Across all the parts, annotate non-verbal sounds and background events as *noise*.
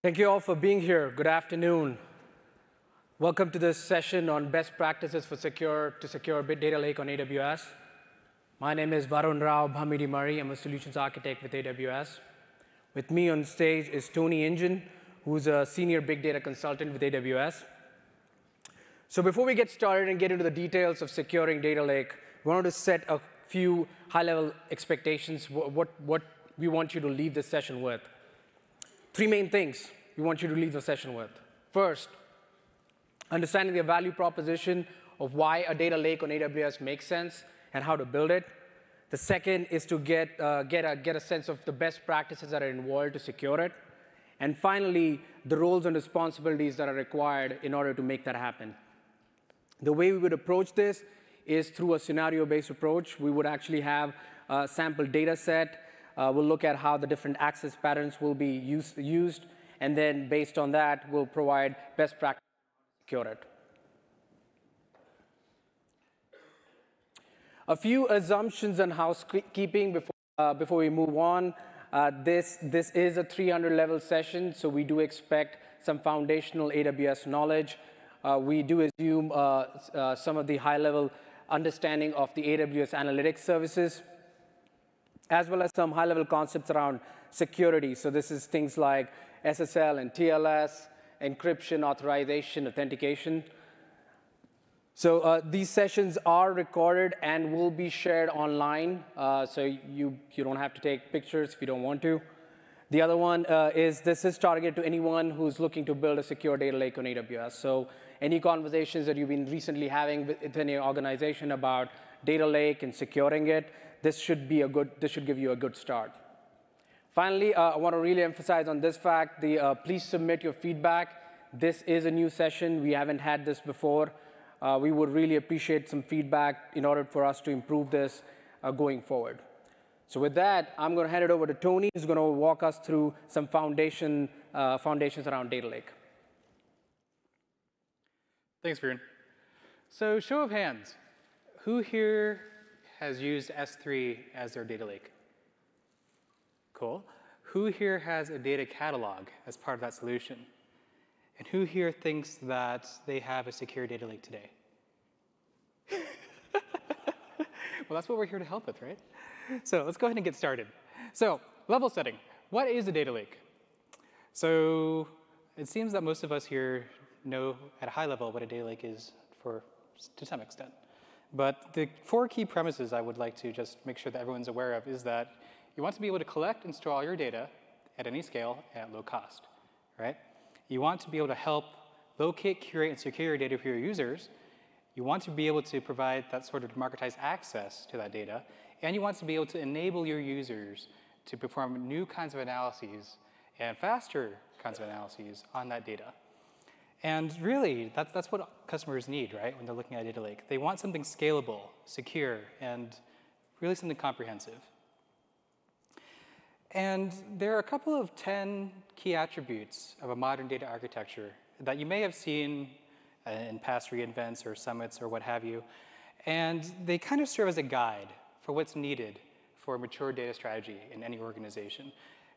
Thank you all for being here. Good afternoon. Welcome to this session on best practices for secure to secure big data lake on AWS. My name is Varun Rao Bhamidimarri. I'm a solutions architect with AWS. With me on stage is Tony Nguyen, who's a senior big data consultant with AWS. So before we get started and get into the details of securing data lake, we wanted to set a few high-level expectations, what, what we want you to leave this session with. Three main things we want you to leave the session with. First, understanding the value proposition of why a data lake on AWS makes sense and how to build it. The second is to get, uh, get, a, get a sense of the best practices that are involved to secure it. And finally, the roles and responsibilities that are required in order to make that happen. The way we would approach this is through a scenario-based approach. We would actually have a sample data set. Uh, we'll look at how the different access patterns will be use, used, and then based on that, we'll provide best practice to secure it. A few assumptions on housekeeping before, uh, before we move on. Uh, this, this is a 300 level session, so we do expect some foundational AWS knowledge. Uh, we do assume uh, uh, some of the high level understanding of the AWS analytics services, as well as some high-level concepts around security. So this is things like SSL and TLS, encryption, authorization, authentication. So uh, these sessions are recorded and will be shared online, uh, so you, you don't have to take pictures if you don't want to. The other one uh, is this is targeted to anyone who's looking to build a secure data lake on AWS. So any conversations that you've been recently having within your organization about data lake and securing it, this should be a good, this should give you a good start. Finally, uh, I want to really emphasize on this fact, the, uh, please submit your feedback. This is a new session. We haven't had this before. Uh, we would really appreciate some feedback in order for us to improve this uh, going forward. So with that, I'm going to hand it over to Tony, who's going to walk us through some foundation, uh, foundations around data lake. Thanks, Varun. So show of hands, who here has used S3 as their data lake? Cool. Who here has a data catalog as part of that solution? And who here thinks that they have a secure data lake today? *laughs* well, that's what we're here to help with, right? So let's go ahead and get started. So level setting. What is a data lake? So it seems that most of us here know at a high level what a data lake is for to some extent. But the four key premises I would like to just make sure that everyone's aware of is that you want to be able to collect and store all your data at any scale at low cost, right? You want to be able to help locate, curate, and secure your data for your users. You want to be able to provide that sort of democratized access to that data. And you want to be able to enable your users to perform new kinds of analyses and faster kinds of analyses on that data. And really, that's, that's what customers need, right, when they're looking at data lake. They want something scalable, secure, and really something comprehensive. And there are a couple of 10 key attributes of a modern data architecture that you may have seen uh, in past reInvents or summits or what have you. And they kind of serve as a guide for what's needed for a mature data strategy in any organization.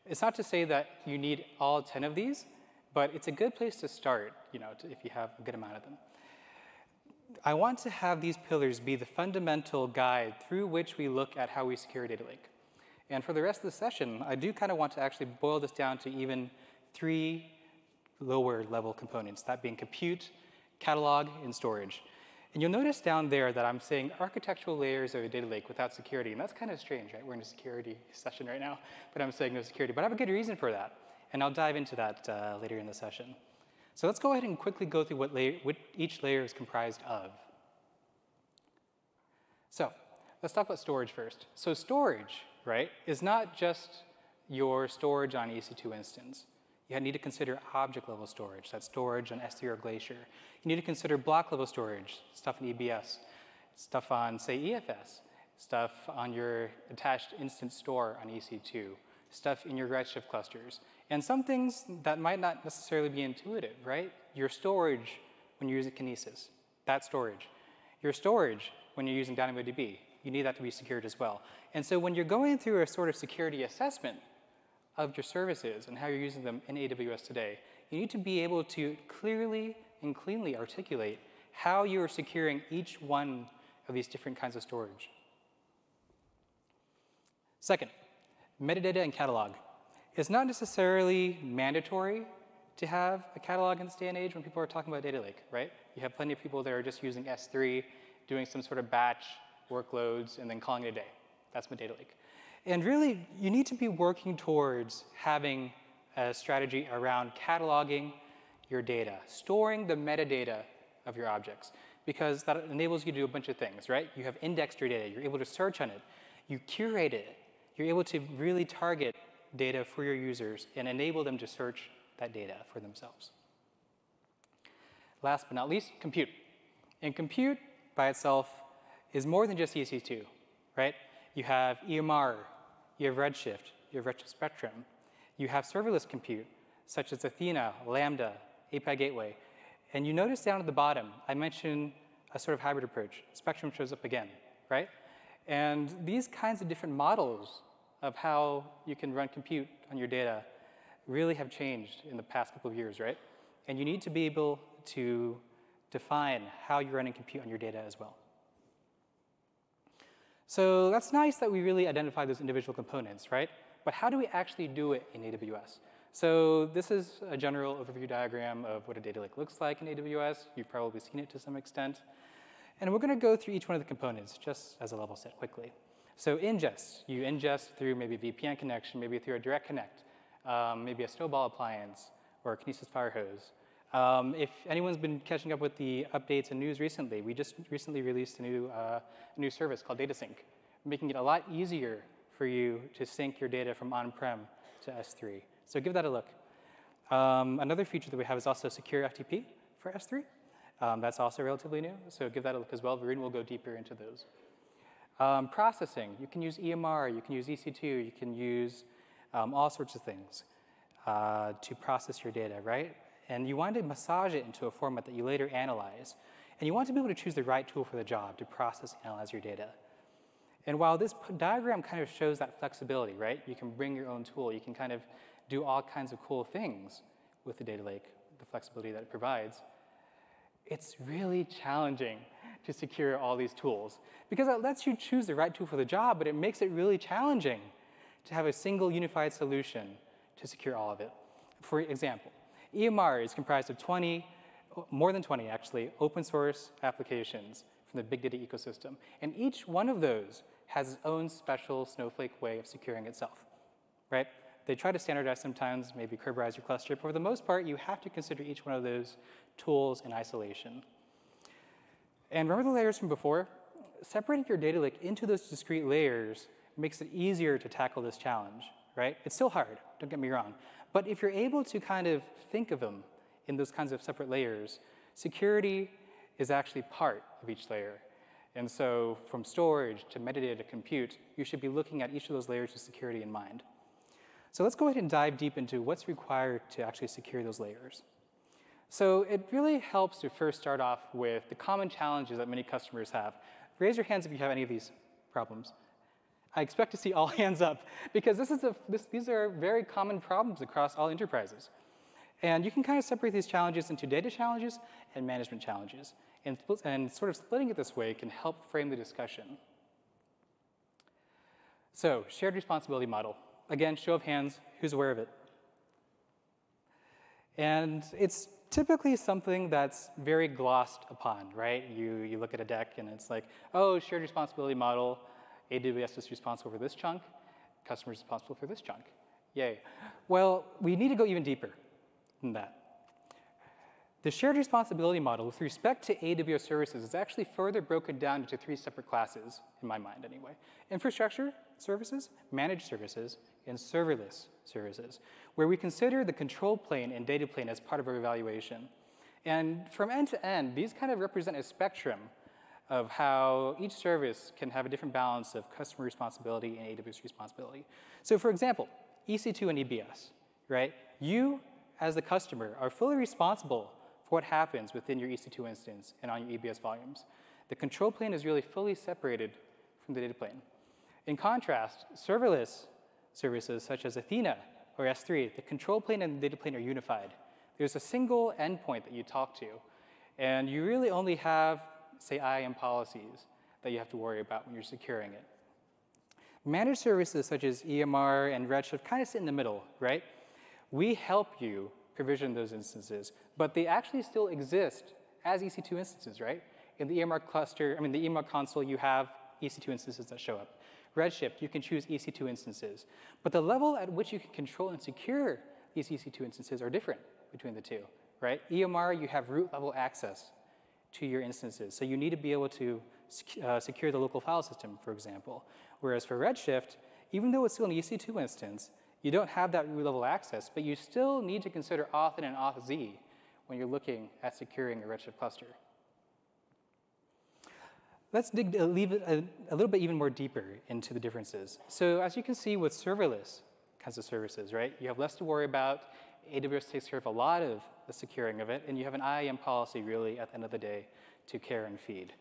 It's not to say that you need all 10 of these, but it's a good place to start, you know, to, if you have a good amount of them. I want to have these pillars be the fundamental guide through which we look at how we secure a data lake. And for the rest of the session, I do kind of want to actually boil this down to even three lower level components, that being compute, catalog, and storage. And you'll notice down there that I'm saying architectural layers of a data lake without security. And that's kind of strange, right? We're in a security *laughs* session right now, but I'm saying no security. But I have a good reason for that. And I'll dive into that uh, later in the session. So let's go ahead and quickly go through what, what each layer is comprised of. So let's talk about storage first. So storage, right, is not just your storage on EC2 instance. You need to consider object level storage, that's storage on S3 or Glacier. You need to consider block level storage, stuff in EBS, stuff on, say, EFS, stuff on your attached instance store on EC2, stuff in your Redshift clusters. And some things that might not necessarily be intuitive, right? Your storage when you're using Kinesis, that storage. Your storage when you're using DynamoDB, you need that to be secured as well. And so when you're going through a sort of security assessment of your services and how you're using them in AWS today, you need to be able to clearly and cleanly articulate how you are securing each one of these different kinds of storage. Second, metadata and catalog. It's not necessarily mandatory to have a catalog in this day and age when people are talking about data lake, right? You have plenty of people that are just using S3, doing some sort of batch workloads, and then calling it a day. That's my data lake. And really, you need to be working towards having a strategy around cataloging your data, storing the metadata of your objects, because that enables you to do a bunch of things, right? You have indexed your data, you're able to search on it, you curate it, you're able to really target data for your users and enable them to search that data for themselves. Last but not least, compute. And compute by itself is more than just EC2, right? You have EMR, you have Redshift, you have Redshift Spectrum, you have serverless compute, such as Athena, Lambda, API Gateway. And you notice down at the bottom, I mentioned a sort of hybrid approach. Spectrum shows up again, right? And these kinds of different models of how you can run compute on your data really have changed in the past couple of years, right? And you need to be able to define how you're running compute on your data as well. So that's nice that we really identify those individual components, right? But how do we actually do it in AWS? So this is a general overview diagram of what a data lake looks like in AWS. You've probably seen it to some extent. And we're to go through each one of the components just as a level set quickly. So ingest, you ingest through maybe a VPN connection, maybe through a direct connect, um, maybe a Snowball appliance or a Kinesis Firehose. Um, if anyone's been catching up with the updates and news recently, we just recently released a new, uh, new service called DataSync, making it a lot easier for you to sync your data from on-prem to S3. So give that a look. Um, another feature that we have is also secure FTP for S3. Um, that's also relatively new, so give that a look as well. Varun will go deeper into those. Um, processing, you can use EMR, you can use EC2, you can use um, all sorts of things uh, to process your data, right? And you want to massage it into a format that you later analyze. And you want to be able to choose the right tool for the job to process and analyze your data. And while this diagram kind of shows that flexibility, right? You can bring your own tool. You can kind of do all kinds of cool things with the data lake, the flexibility that it provides. It's really challenging to secure all these tools because it lets you choose the right tool for the job, but it makes it really challenging to have a single unified solution to secure all of it. For example, EMR is comprised of 20, more than 20 actually, open source applications from the big data ecosystem. And each one of those has its own special Snowflake way of securing itself, right? They try to standardize sometimes, maybe Kerberize your cluster, but for the most part, you have to consider each one of those tools in isolation. And remember the layers from before? Separating your data lake into those discrete layers makes it easier to tackle this challenge, right? It's still hard, don't get me wrong. But if you're able to kind of think of them in those kinds of separate layers, security is actually part of each layer. And so from storage to metadata to compute, you should be looking at each of those layers with security in mind. So let's go ahead and dive deep into what's required to actually secure those layers. So it really helps to first start off with the common challenges that many customers have. Raise your hands if you have any of these problems. I expect to see all *laughs* hands up because this is a, this, these are very common problems across all enterprises. And you can kind of separate these challenges into data challenges and management challenges. And, and sort of splitting it this way can help frame the discussion. So, shared responsibility model. Again, show of hands, who's aware of it? And it's typically something that's very glossed upon, right? You, you look at a deck and it's like, oh, shared responsibility model, AWS is responsible for this chunk, customer's responsible for this chunk. Yay. Well, we need to go even deeper than that. The shared responsibility model with respect to AWS services is actually further broken down into three separate classes, in my mind anyway. Infrastructure services, managed services, and serverless services, where we consider the control plane and data plane as part of our evaluation. And from end to end, these kind of represent a spectrum of how each service can have a different balance of customer responsibility and AWS responsibility. So for example, EC2 and EBS, right? You, as the customer, are fully responsible for what happens within your EC2 instance and on your EBS volumes. The control plane is really fully separated from the data plane. In contrast, serverless services such as Athena or S3, the control plane and the data plane are unified. There's a single endpoint that you talk to, and you really only have, say, IAM policies that you have to worry about when you're securing it. Managed services such as EMR and Redshift kind of sit in the middle, right? We help you provision those instances, but they actually still exist as EC2 instances, right? In the EMR cluster, I mean, the EMR console, you have EC2 instances that show up. Redshift, you can choose EC2 instances. But the level at which you can control and secure these EC2 instances are different between the two, right? EMR, you have root level access to your instances. So you need to be able to uh, secure the local file system, for example. Whereas for Redshift, even though it's still an EC2 instance, you don't have that root level access, but you still need to consider auth and auth-z when you're looking at securing a Redshift cluster. Let's dig a, little bit even more deeper into the differences. So as you can see with serverless kinds of services, right, you have less to worry about. AWS takes care of a lot of the securing of it, and you have an IAM policy really at the end of the day to care and feed.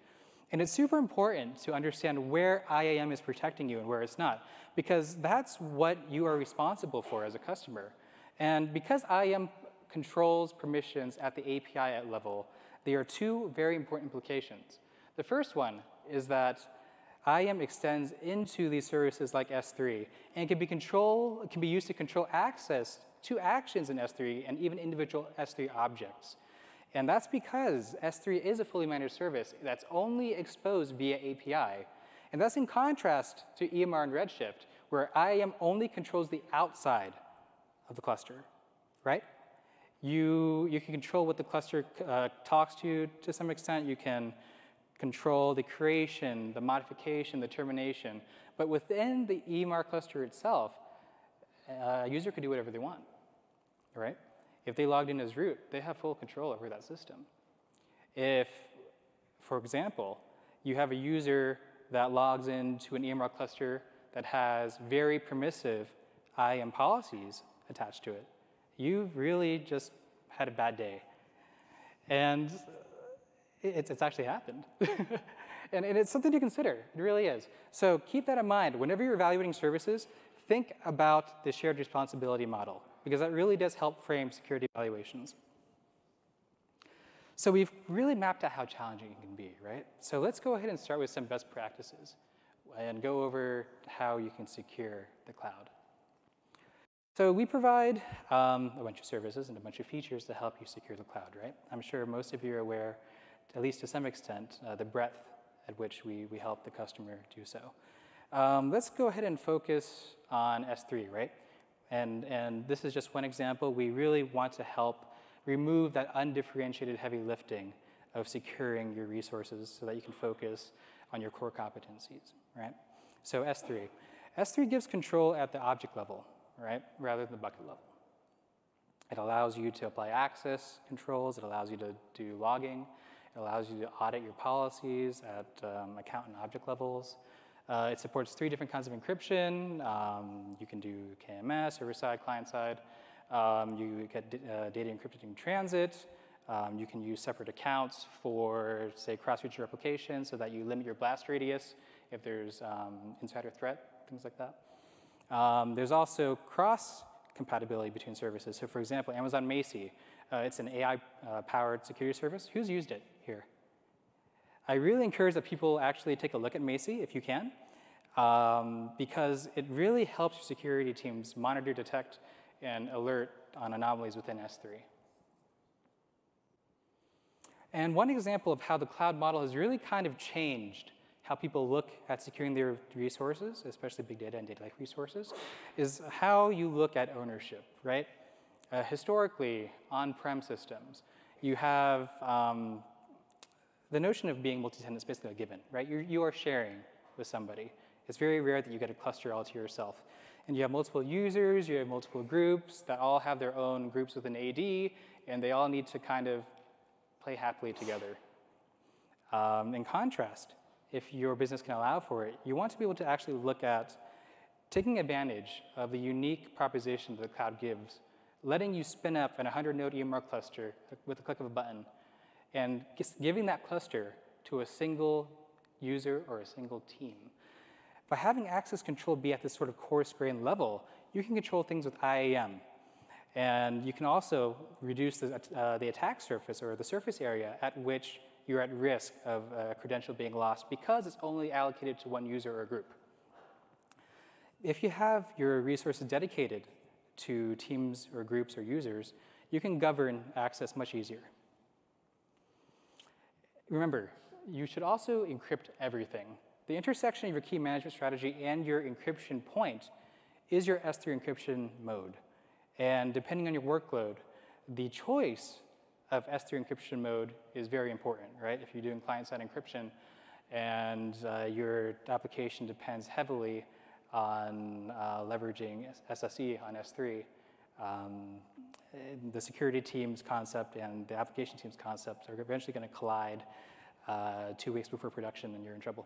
And it's super important to understand where IAM is protecting you and where it's not, because that's what you are responsible for as a customer. And because IAM controls permissions at the API level, there are two very important implications. The first one is that IAM extends into these services like S3 and can be, control, can be used to control access to actions in S3 and even individual S3 objects. And that's because S3 is a fully managed service that's only exposed via API. And that's in contrast to EMR and Redshift, where IAM only controls the outside of the cluster, right? You, you can control what the cluster uh, talks to to some extent. You can control the creation, the modification, the termination. But within the EMR cluster itself, uh, a user can do whatever they want, right? If they logged in as root, they have full control over that system. If, for example, you have a user that logs into an EMR cluster that has very permissive IAM policies attached to it, you've really just had a bad day. And it's, it's actually happened. *laughs* and, and it's something to consider. It really is. So keep that in mind. Whenever you're evaluating services, think about the shared responsibility model, because that really does help frame security evaluations. So we've really mapped out how challenging it can be, right? So let's go ahead and start with some best practices and go over how you can secure the cloud. So we provide um, a bunch of services and a bunch of features to help you secure the cloud, right? I'm sure most of you are aware at least to some extent, uh, the breadth at which we, we help the customer do so. Um, let's go ahead and focus on S3, right? And, and this is just one example. We really want to help remove that undifferentiated heavy lifting of securing your resources so that you can focus on your core competencies, right? So S3. S3 gives control at the object level, right, rather than the bucket level. It allows you to apply access controls. It allows you to do logging. It allows you to audit your policies at um, account and object levels. Uh, it supports three different kinds of encryption. Um, you can do KMS, server-side, client-side. Um, you get uh, data encrypted in transit. Um, you can use separate accounts for, say, cross-region replication so that you limit your blast radius if there's um, insider threat, things like that. Um, there's also cross compatibility between services. So for example, Amazon Macie, uh, it's an AI-powered uh, security service. Who's used it? I really encourage that people actually take a look at Macie if you can, um, because it really helps your security teams monitor, detect, and alert on anomalies within S3. And one example of how the cloud model has really kind of changed how people look at securing their resources, especially big data and data lake resources, is how you look at ownership, right? Uh, historically, on-prem systems, you have um, the notion of being multi-tenant is basically a given, right? You're, you are sharing with somebody. It's very rare that you get a cluster all to yourself. And you have multiple users, you have multiple groups that all have their own groups within AD, and they all need to kind of play happily together. Um, in contrast, if your business can allow for it, you want to be able to actually look at taking advantage of the unique proposition that the cloud gives, letting you spin up an 100 node EMR cluster with a click of a button and giving that cluster to a single user or a single team. By having access control be at this sort of coarse grain level, you can control things with IAM. And you can also reduce the, uh, the attack surface or the surface area at which you're at risk of a credential being lost because it's only allocated to one user or a group. If you have your resources dedicated to teams or groups or users, you can govern access much easier. Remember, you should also encrypt everything. The intersection of your key management strategy and your encryption point is your S3 encryption mode. And depending on your workload, the choice of S3 encryption mode is very important, right? If you're doing client-side encryption and uh, your application depends heavily on uh, leveraging SSE on S3, um, the security team's concept and the application team's concept are eventually going to collide uh, two weeks before production and you're in trouble.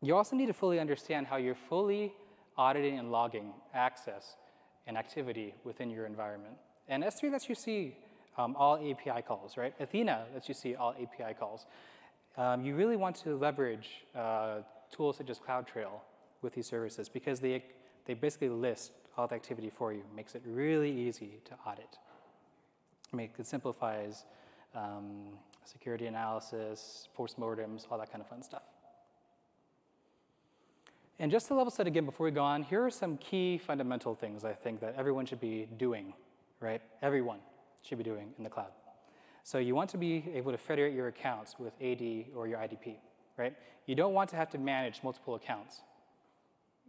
You also need to fully understand how you're fully auditing and logging access and activity within your environment. And S3 lets you see um, all API calls, right? Athena lets you see all API calls. Um, you really want to leverage uh, tools such as CloudTrail with these services because they, they basically list all the activity for you, makes it really easy to audit. Make, it simplifies um, security analysis, postmortems, all that kind of fun stuff. And just to level set again before we go on, here are some key fundamental things I think that everyone should be doing, right? Everyone should be doing in the cloud. So you want to be able to federate your accounts with AD or your IDP, right? You don't want to have to manage multiple accounts.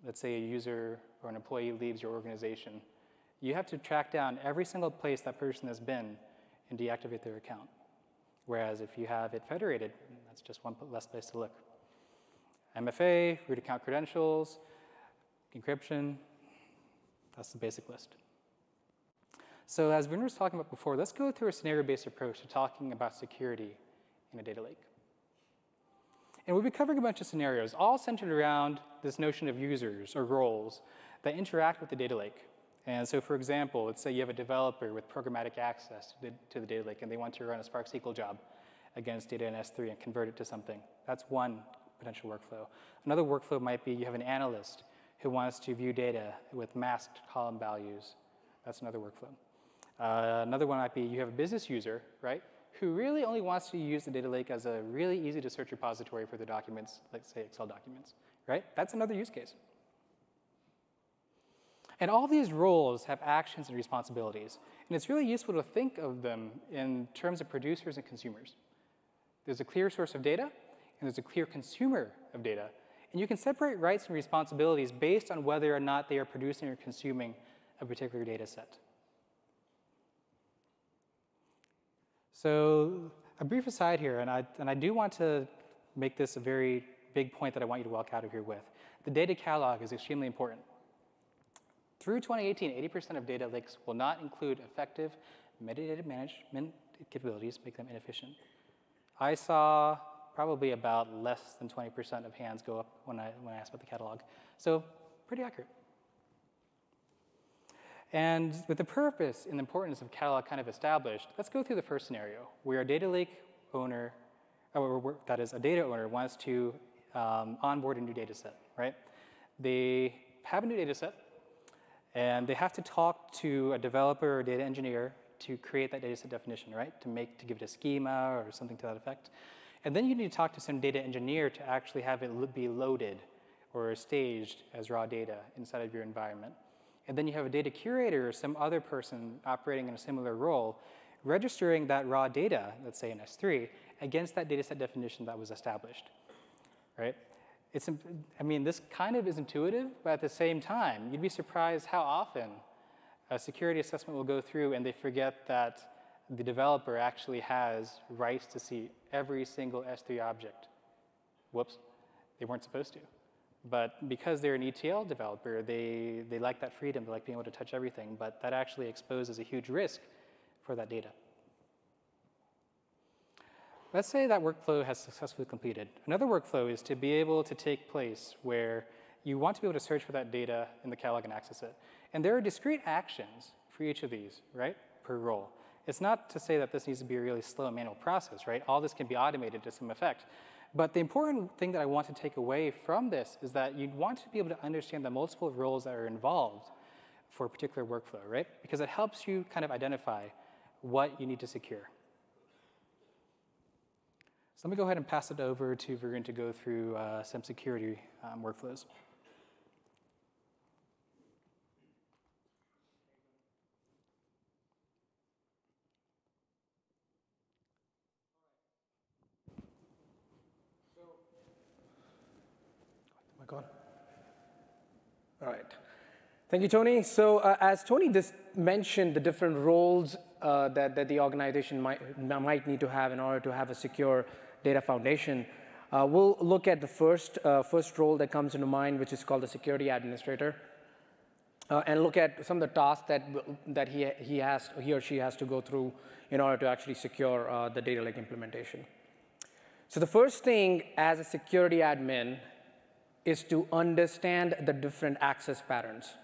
Let's say a user or an employee leaves your organization. You have to track down every single place that person has been and deactivate their account. Whereas if you have it federated, that's just one less place to look. MFA, root account credentials, encryption, that's the basic list. So as Varun was talking about before, let's go through a scenario-based approach to talking about security in a data lake. And we'll be covering a bunch of scenarios, all centered around this notion of users or roles that interact with the data lake. And so for example, let's say you have a developer with programmatic access to the, to the data lake and they want to run a Spark SQL job against data in S3 and convert it to something. That's one potential workflow. Another workflow might be you have an analyst who wants to view data with masked column values. That's another workflow. Uh, another one might be you have a business user, right, who really only wants to use the data lake as a really easy to search repository for the documents, like say Excel documents, right? That's another use case. And all these roles have actions and responsibilities. And it's really useful to think of them in terms of producers and consumers. There's a clear source of data, and there's a clear consumer of data. And you can separate rights and responsibilities based on whether or not they are producing or consuming a particular data set. So a brief aside here, and I, and I do want to make this a very big point that I want you to walk out of here with. The data catalog is extremely important. Through 2018, 80% of data lakes will not include effective metadata management capabilities, make them inefficient. I saw probably about less than 20% of hands go up when I, when I asked about the catalog. So pretty accurate. And with the purpose and importance of catalog kind of established, let's go through the first scenario where a data lake owner, or that is a data owner wants to um, onboard a new data set, right? They have a new data set and they have to talk to a developer or data engineer to create that data set definition, right? To make, to give it a schema or something to that effect. And then you need to talk to some data engineer to actually have it be loaded or staged as raw data inside of your environment. And then you have a data curator or some other person operating in a similar role, registering that raw data, let's say in S3, against that data set definition that was established, right? It's, I mean, this kind of is intuitive, but at the same time, you'd be surprised how often a security assessment will go through and they forget that the developer actually has rights to see every single S3 object. Whoops, they weren't supposed to. But because they're an ETL developer, they, they like that freedom, they like being able to touch everything, but that actually exposes a huge risk for that data. Let's say that workflow has successfully completed. Another workflow is to be able to take place where you want to be able to search for that data in the catalog and access it. And there are discrete actions for each of these, right, per role. It's not to say that this needs to be a really slow manual process, right? All this can be automated to some effect. But the important thing that I want to take away from this is that you want to be able to understand the multiple roles that are involved for a particular workflow, right? Because it helps you kind of identify what you need to secure. So let me go ahead and pass it over to Varun to go through uh, some security um, workflows. All right. Thank you, Tony. So uh, as Tony just mentioned, the different roles uh, that, that the organization might, might need to have in order to have a secure data foundation, uh, we'll look at the first, uh, first role that comes into mind, which is called the security administrator, uh, and look at some of the tasks that, that he, he, has, he or she has to go through in order to actually secure uh, the data lake implementation. So the first thing as a security admin is to understand the different access patterns,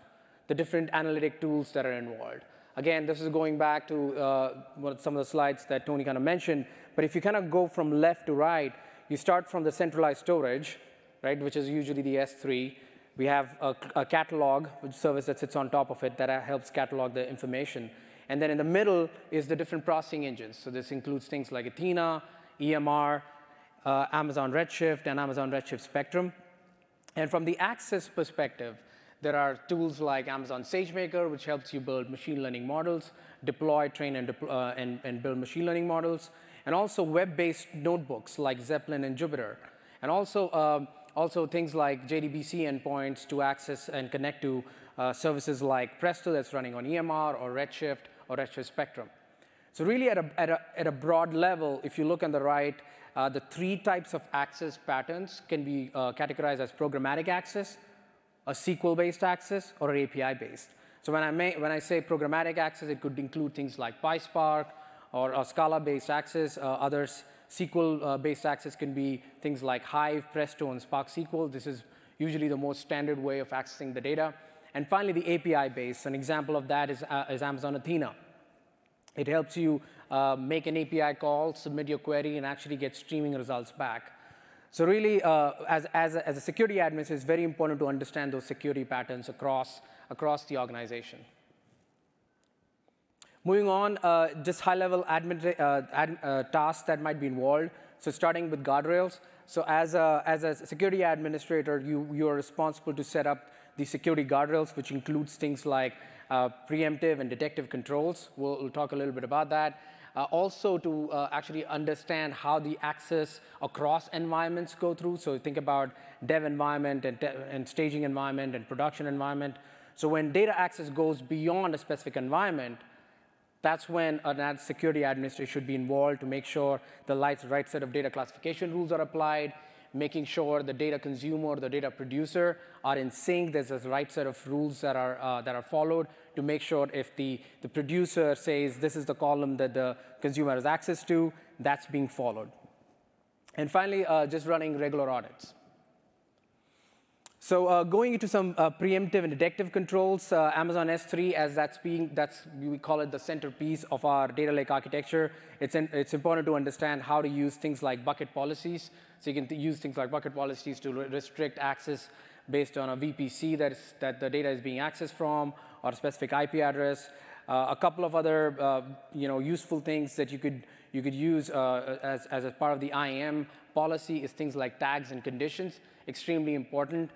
the different analytic tools that are involved. Again, this is going back to uh, some of the slides that Tony kind of mentioned, but if you kind of go from left to right, you start from the centralized storage, right, which is usually the S3. We have a, a catalog, which service that sits on top of it that helps catalog the information. And then in the middle is the different processing engines. So this includes things like Athena, EMR, uh, Amazon Redshift, and Amazon Redshift Spectrum. And from the access perspective, there are tools like Amazon SageMaker, which helps you build machine learning models, deploy, train, and, uh, and, and build machine learning models, and also web-based notebooks like Zeppelin and Jupyter. And also, uh, also things like JDBC endpoints to access and connect to uh, services like Presto that's running on EMR or Redshift or Redshift Spectrum. So really at a, at a, at a broad level, if you look on the right, uh, the three types of access patterns can be uh, categorized as programmatic access, a SQL-based access, or an API-based. So when I, may, when I say programmatic access, it could include things like PySpark or a Scala-based access. Uh, others, SQL-based access can be things like Hive, Presto, and Spark SQL. This is usually the most standard way of accessing the data. And finally, the API-based. An example of that is, uh, is Amazon Athena. It helps you uh, make an API call, submit your query, and actually get streaming results back. So really, uh, as, as, a, as a security admin, it's very important to understand those security patterns across, across the organization. Moving on, uh, just high-level admin uh, ad, uh, tasks that might be involved. So starting with guardrails. So as a, as a security administrator, you, you are responsible to set up the security guardrails, which includes things like uh, preemptive and detective controls. We'll, we'll, talk a little bit about that. Uh, also to uh, actually understand how the access across environments go through. So think about dev environment and, and staging environment and production environment. So when data access goes beyond a specific environment, that's when an security administrator should be involved to make sure the right set of data classification rules are applied, making sure the data consumer the data producer are in sync. There's a right set of rules that are, uh, that are followed to make sure if the, the producer says this is the column that the consumer has access to, that's being followed. And finally, uh, just running regular audits. So uh, going into some uh, preemptive and detective controls, uh, Amazon S3, as that's being, that's, we call it the centerpiece of our data lake architecture. It's, it's important to understand how to use things like bucket policies. So you can use things like bucket policies to restrict access based on a VPC that, is, that the data is being accessed from or a specific IP address. Uh, a couple of other uh, you know, useful things that you could, you could use uh, as, as a part of the IAM policy is things like tags and conditions, extremely important.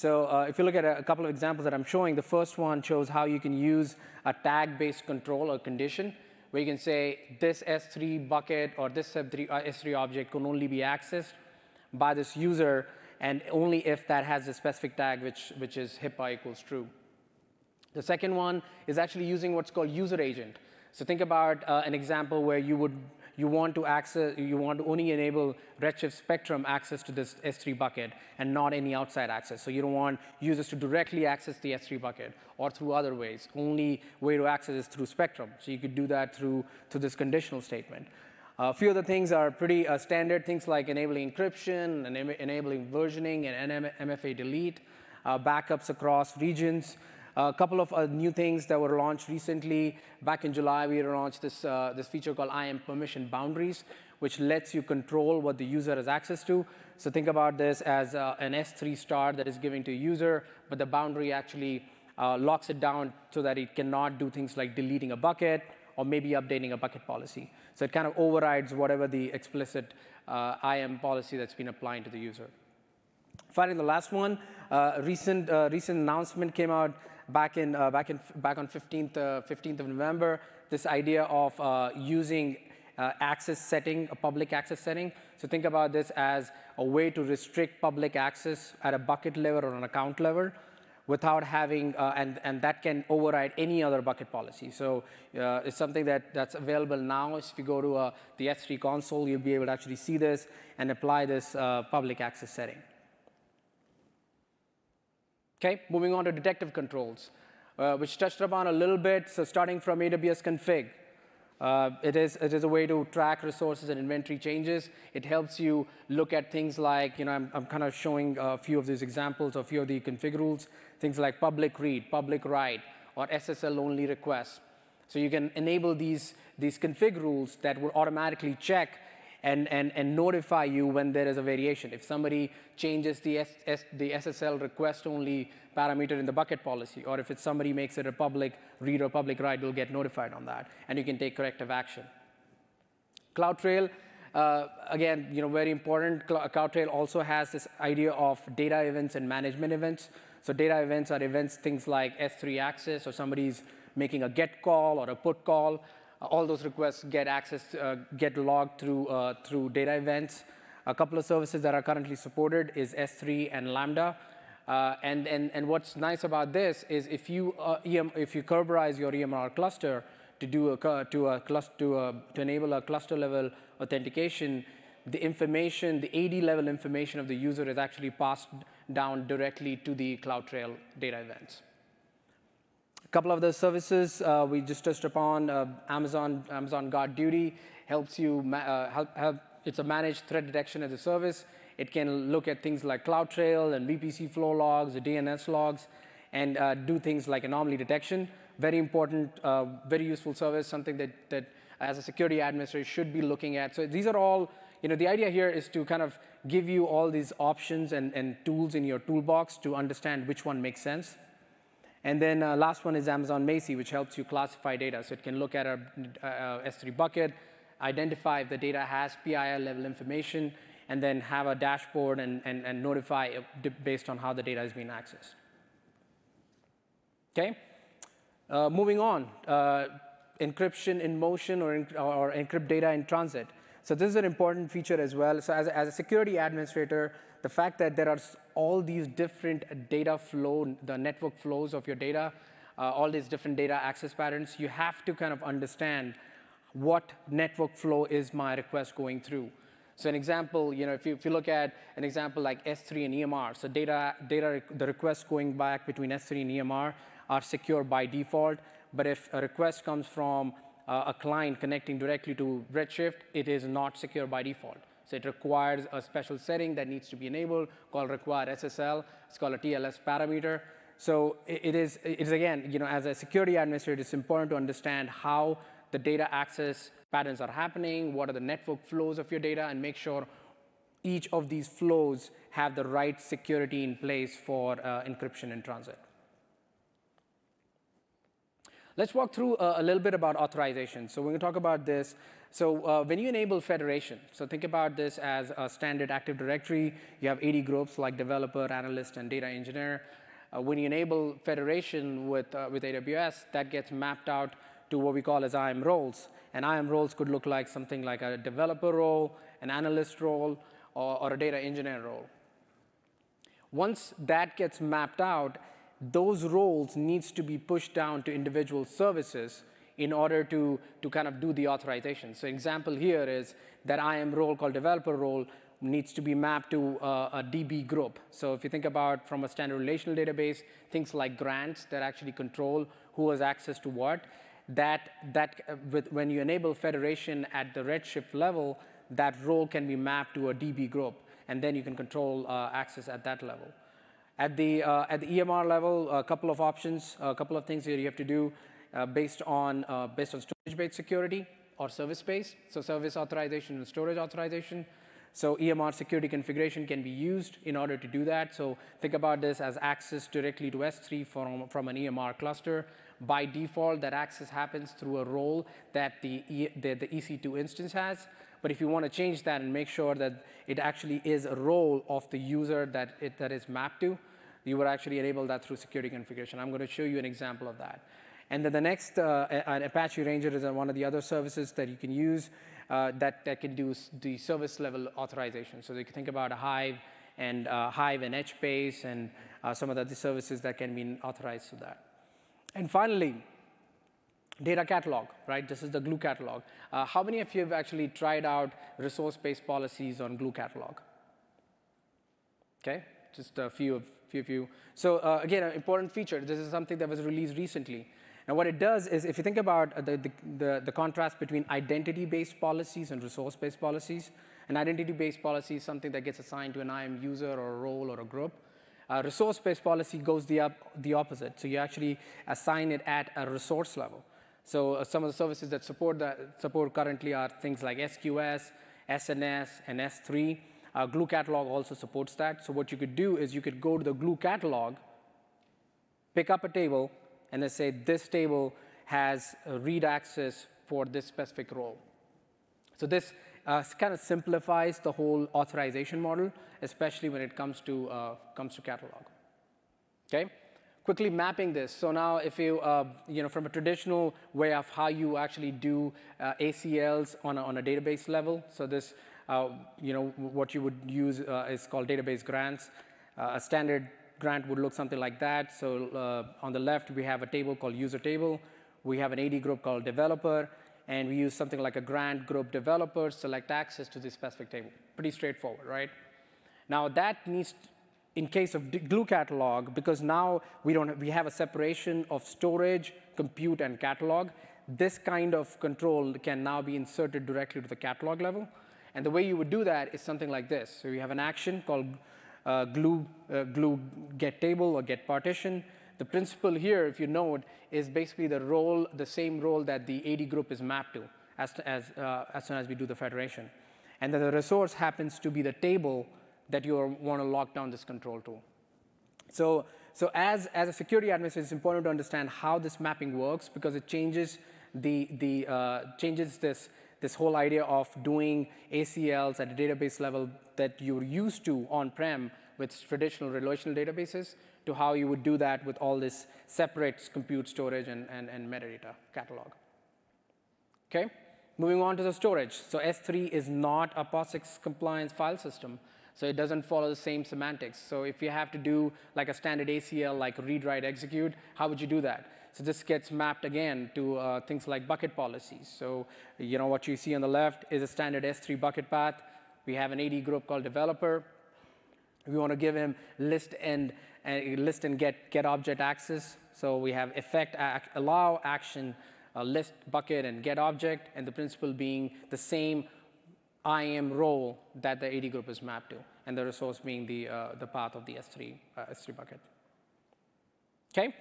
So uh, if you look at a, couple of examples that I'm showing, the first one shows how you can use a tag-based control or condition, where you can say this S3 bucket or this S3, uh, S3 object can only be accessed by this user, and only if that has a specific tag, which, which is HIPAA equals true. The second one is actually using what's called user agent. So think about uh, an example where you would you want to access, you want to only enable Redshift Spectrum access to this S3 bucket and not any outside access. So you don't want users to directly access the S3 bucket or through other ways. Only way to access is through Spectrum. So you could do that through, through this conditional statement. A few other things are pretty uh, standard, things like enabling encryption, enabling versioning, and MFA delete, uh, backups across regions, a couple of uh, new things that were launched recently. Back in July, we launched this, uh, this feature called IAM Permission Boundaries, which lets you control what the user has access to. So think about this as uh, an S3 star that is given to a user, but the boundary actually uh, locks it down so that it cannot do things like deleting a bucket or maybe updating a bucket policy. So it kind of overrides whatever the explicit uh, IAM policy that's been applied to the user. Finally, the last one, uh, recent, uh, recent announcement came out back, in, uh, back, in, back on 15th, 15th of November, this idea of using uh, access setting, a public access setting. So think about this as a way to restrict public access at a bucket level or an account level without having, uh, and, and that can override any other bucket policy. So uh, it's something that, that's available now. If you go to uh, the S3 console, you'll be able to actually see this and apply this uh, public access setting. Okay, moving on to detective controls, uh, which touched upon a little bit. So starting from AWS config, uh, it, is, it is a way to track resources and inventory changes. It helps you look at things like, you know, I'm, I'm kind of showing a few of these examples, a few of the config rules, things like public read, public write, or SSL only requests. So you can enable these, these config rules that will automatically check and, and, and notify you when there is a variation. If somebody changes the, S, the SSL request only parameter in the bucket policy, or if it's somebody makes it a public read or public write, you'll get notified on that, and you can take corrective action. CloudTrail, uh, again, you know, very important. CloudTrail also has this idea of data events and management events. So data events are events, things like S3 access, or somebody's making a get call or a put call. Uh, all those requests get access, uh, get logged through, uh, through data events. A couple of services that are currently supported is S3 and Lambda. Uh, and, and, and what's nice about this is if you, uh, EM, if you Kerberize your EMR cluster to, do a, to, a cluster, to, a, to enable a cluster level authentication, the information, the AD level information of the user is actually passed down directly to the CloudTrail data events. Couple of the services uh, we just touched upon, uh, Amazon, Amazon GuardDuty helps you, uh, help, help, it's a managed threat detection as a service. It can look at things like CloudTrail and VPC flow logs, DNS logs, and uh, do things like anomaly detection. Very important, uh, very useful service, something that, that as a security administrator should be looking at. So these are all, you know, the idea here is to kind of give you all these options and, and tools in your toolbox to understand which one makes sense. And then uh, last one is Amazon Macie, which helps you classify data. So it can look at a, a S3 bucket, identify if the data has PII level information, and then have a dashboard and, and, and notify based on how the data is being accessed. Okay, uh, moving on, uh, encryption in motion or, or encrypt data in transit. So this is an important feature as well. So as as a security administrator, the fact that there are all these different data flow, the network flows of your data, uh, all these different data access patterns, you have to kind of understand what network flow is my request going through. So an example, you know, if you, if you look at an example like S3 and EMR, so data, data, the requests going back between S3 and EMR are secure by default. But if a request comes from uh, a client connecting directly to Redshift, it is not secure by default. So it requires a special setting that needs to be enabled called require SSL. It's called a TLS parameter. So it is, it is again, you know, as a security administrator, it's important to understand how the data access patterns are happening, what are the network flows of your data, and make sure each of these flows have the right security in place for uh, encryption in transit. Let's walk through uh, a little bit about authorization. So we're going to talk about this. So uh, when you enable federation, so think about this as a standard Active Directory. You have AD groups like developer, analyst, and data engineer. Uh, when you enable federation with, uh, with AWS, that gets mapped out to what we call as IAM roles. And IAM roles could look like something like a developer role, an analyst role, or, or a data engineer role. Once that gets mapped out, those roles needs to be pushed down to individual services in order to, to kind of do the authorization. So example here is that IAM role called developer role needs to be mapped to uh, a DB group. So if you think about from a standard relational database, things like grants that actually control who has access to what, that, that uh, with, when you enable federation at the Redshift level, that role can be mapped to a DB group, and then you can control uh, access at that level. At the, uh, at the EMR level, a couple of options, a couple of things that you have to do uh, based, on, uh, based on storage-based security. or service-based. so service authorization and storage authorization. So EMR security configuration can be used in order to do that. So think about this as access directly to S3 from, from an EMR cluster. By default, that access happens through a role that the, e, the EC2 instance has. But if you want to change that and make sure that it actually is a role of the user that it that is mapped to, you would actually enable that through security configuration. I'm going to show you an example of that. And then the next, uh, an Apache Ranger is one of the other services that you can use uh, that, that can do the service level authorization. So you can think about a Hive and uh, Hive and HBase and uh, some of the other services that can be authorized to that. And finally, data catalog, right? This is the glue catalog. Uh, how many of you have actually tried out resource-based policies on glue catalog? Okay, just a few of few you. So uh, again, an important feature. This is something that was released recently. Now what it does is if you think about the, the, the, the contrast between identity-based policies and resource-based policies, an identity-based policy is something that gets assigned to an IAM user or a role or a group. Resource-based policy goes the, up, the opposite. So you actually assign it at a resource level. So uh, some of the services that support, that support currently are things like SQS, SNS, and S3. Uh, Glue Catalog also supports that. So what you could do is you could go to the Glue Catalog, pick up a table, and then say this table has read access for this specific role. So this uh, kind of simplifies the whole authorization model, especially when it comes to, uh, comes to catalog. Okay? Quickly mapping this. So now if you, uh, you know, from a traditional way of how you actually do uh, ACLs on a, on a database level, so this, you know, what you would use uh, is called database grants. a standard grant would look something like that. So uh, on the left, we have a table called user table. We have an AD group called developer, and we use something like a grant group developer, select access to this specific table. Pretty straightforward, right? Now that needs, in case of glue catalog, because now we, don't, we have a separation of storage, compute, and catalog, this kind of control can now be inserted directly to the catalog level. And the way you would do that is something like this. So you have an action called uh, glue, uh, glue get table or get partition. The principal here, if you note, is basically the role, the same role that the AD group is mapped to as, to, as, uh, as soon as we do the federation. And then the resource happens to be the table that you want to lock down this control to. So, so as, as a security administrator, it's important to understand how this mapping works because it changes, the, the, uh, changes this, this whole idea of doing ACLs at a database level that you're used to on-prem with traditional relational databases to how you would do that with all this separate compute storage and, and, and metadata catalog. Okay, moving on to the storage. So S3 is not a POSIX compliance file system, so it doesn't follow the same semantics. So if you have to do like a standard ACL, like read, write, execute, how would you do that? So this gets mapped again to uh, things like bucket policies. So you know what you see on the left is a standard S3 bucket path. We have an AD group called developer. We want to give him list and uh, list and get get object access. So we have effect allow action uh, list bucket and get object, and the principal being the same IAM role that the AD group is mapped to, and the resource being the uh, the path of the S3 uh, S3 bucket. Okay.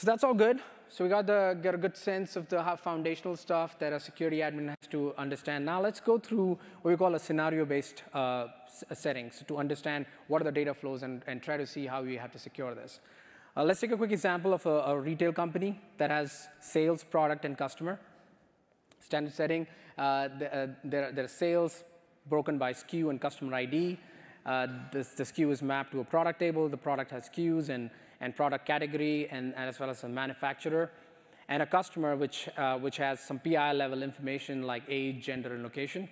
So that's all good. So we got, the, got a good sense of the foundational stuff that a security admin has to understand. Now let's go through what we call a scenario-based uh, settings to understand what are the data flows and, and try to see how we have to secure this. Uh, let's take a quick example of a, a, retail company that has sales, product, and customer. Standard setting, uh, the, uh, there, there are sales broken by SKU and customer ID. Uh, the, the SKU is mapped to a product table. The product has SKUs and and product category, and, and as well as a manufacturer, and a customer which, uh, which has some PI level information like age, gender, and location.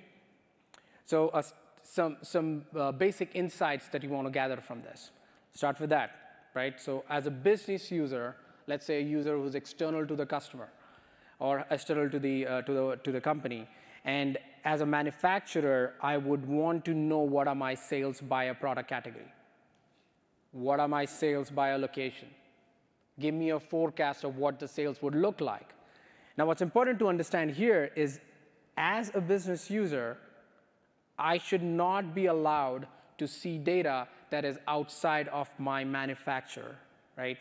So uh, some, some uh, basic insights that you want to gather from this. Start with that, right? So as a business user, let's say a user who's external to the customer or external to the, uh, to the, to the company, and as a manufacturer, I would want to know what are my sales by a product category. What are my sales by a location? Give me a forecast of what the sales would look like. Now, what's important to understand here is as a business user, I should not be allowed to see data that is outside of my manufacturer, right?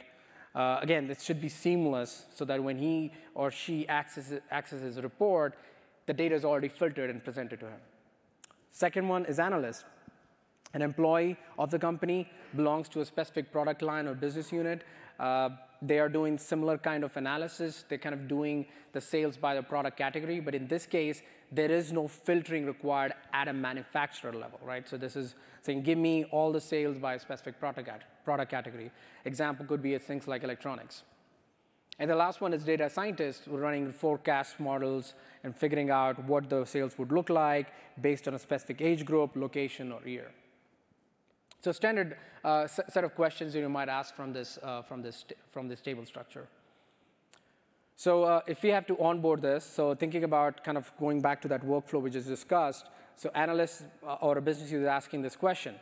Uh, again, this should be seamless so that when he or she accesses, accesses a report, the data is already filtered and presented to him. Second one is analyst. An employee of the company belongs to a specific product line or business unit. Uh, they are doing similar kind of analysis. They're kind of doing the sales by the product category. But in this case, there is no filtering required at a manufacturer level, right? So this is saying, give me all the sales by a specific product, product category. Example could be things like electronics. And the last one is data scientists who are running forecast models and figuring out what the sales would look like based on a specific age group, location, or year. So standard uh, set of questions you might ask from this, uh, from, this, from this table structure. So uh, if we have to onboard this, so thinking about kind of going back to that workflow we just discussed, so analysts uh, or a business user asking this question,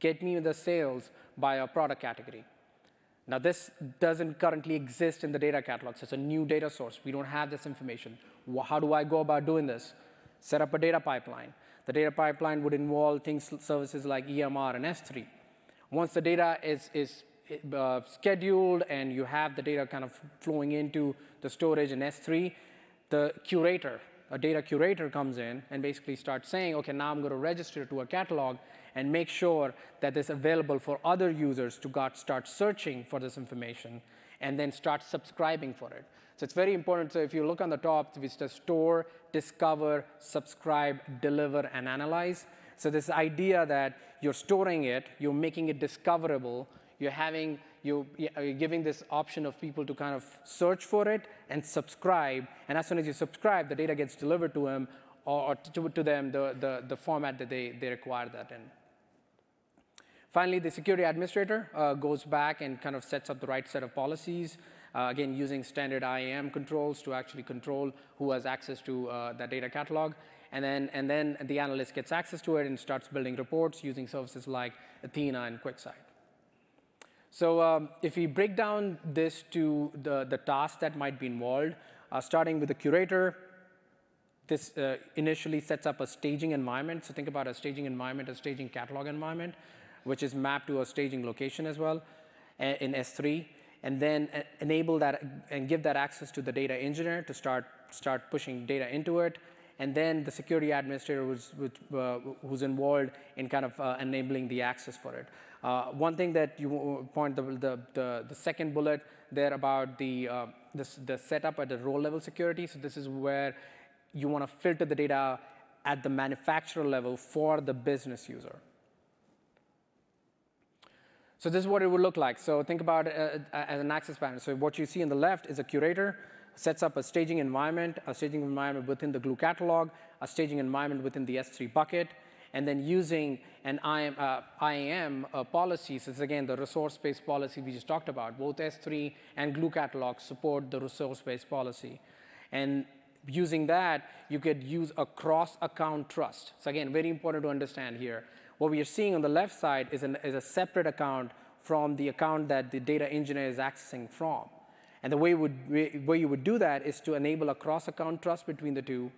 get me the sales by a product category. Now this doesn't currently exist in the data catalog, it's a new data source. We don't have this information. How do I go about doing this? Set up a data pipeline. The data pipeline would involve things, services like EMR and S3. Once the data is, is uh, scheduled and you have the data kind of flowing into the storage in S3, the curator, a data curator comes in and basically starts saying, okay, now I'm going to register to a catalog and make sure that it's available for other users to start searching for this information and then start subscribing for it. So it's very important. So if you look on the top, it's the store, discover, subscribe, deliver, and analyze. So this idea that you're storing it, you're making it discoverable, you're having you, you're giving this option of people to kind of search for it and subscribe. And as soon as you subscribe, the data gets delivered to them or to, to them the, the, the format that they, they require that in. Finally, the security administrator uh, goes back and kind of sets up the right set of policies, uh, again, using standard IAM controls to actually control who has access to uh, that data catalog. And then, and then the analyst gets access to it and starts building reports using services like Athena and QuickSight. So um, if we break down this to the, the tasks that might be involved, uh, starting with the curator, this uh, initially sets up a staging environment. So think about a staging environment, a staging catalog environment which is mapped to a staging location as well in S3, and then enable that and give that access to the data engineer to start, start pushing data into it. And then the security administrator who's, uh, who's involved in kind of uh, enabling the access for it. Uh, one thing that you point the, the, the, the second bullet there about the, uh, the, the setup at the role level security. So this is where you want to filter the data at the manufacturer level for the business user. So this is what it would look like. So think about it uh, uh, as an access pattern. So what you see on the left is a curator sets up a staging environment, a staging environment within the Glue catalog, a staging environment within the S3 bucket, and then using an IAM, uh, IAM uh, policy, again the resource-based policy we just talked about. Both S3 and Glue catalog support the resource-based policy. And using that, you could use a cross-account trust. So again, very important to understand here. What we are seeing on the left side is, an, is a separate account from the account that the data engineer is accessing from. And the way, would, way you would do that is to enable a cross-account trust between the two,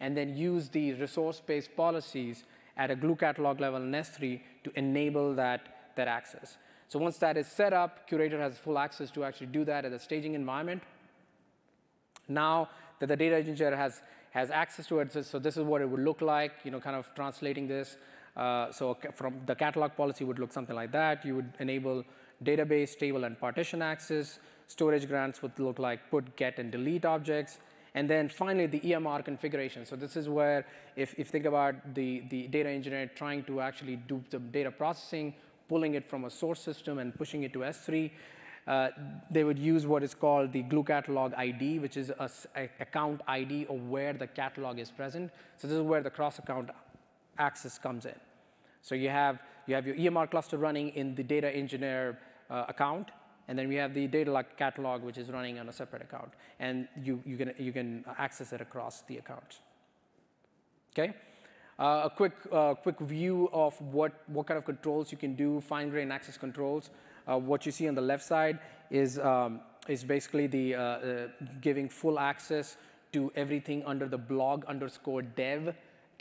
and then use the resource-based policies at a glue catalog level in S3 to enable that, that access. So once that is set up, Curator has full access to actually do that at the staging environment. Now that the data engineer has, has access to it, so this is what it would look like, you know, kind of translating this. Uh, so from the catalog policy would look something like that. You would enable database, table, and partition access. Storage grants would look like put, get, and delete objects. And then finally, the EMR configuration. So this is where, if you think about the, the data engineer trying to actually do the data processing, pulling it from a source system and pushing it to S3, uh, they would use what is called the Glue Catalog ID, which is a, a account ID of where the catalog is present. So this is where the cross-account access comes in. So you have, you have your EMR cluster running in the data engineer uh, account, and then we have the data catalog, which is running on a separate account. And you, you, can, you can access it across the accounts. Okay? Uh, a quick, uh, quick view of what, what kind of controls you can do, fine-grained access controls. Uh, what you see on the left side is, um, is basically the uh, uh, giving full access to everything under the blog underscore dev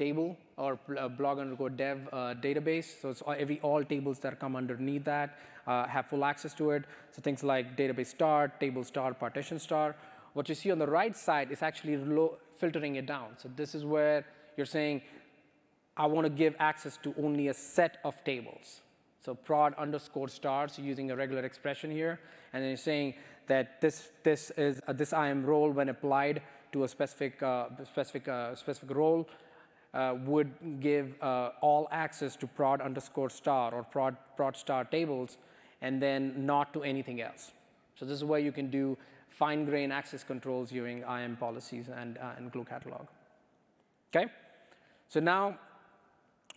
table or uh, blog underscore dev uh, database. So it's all, every all tables that come underneath that uh, have full access to it. So things like database start, table start, partition start, What you see on the right side is actually filtering it down. So this is where you're saying, I want to give access to only a set of tables. So prod underscore stars using a regular expression here. And then you're saying that this, this is uh, this IAM role when applied to a specific, uh, specific, uh, specific role uh, would give uh, all access to prod underscore star or prod, prod star tables and then not to anything else. So this is where you can do fine grain access controls using IAM policies and, uh, and glue catalog. Okay? So now,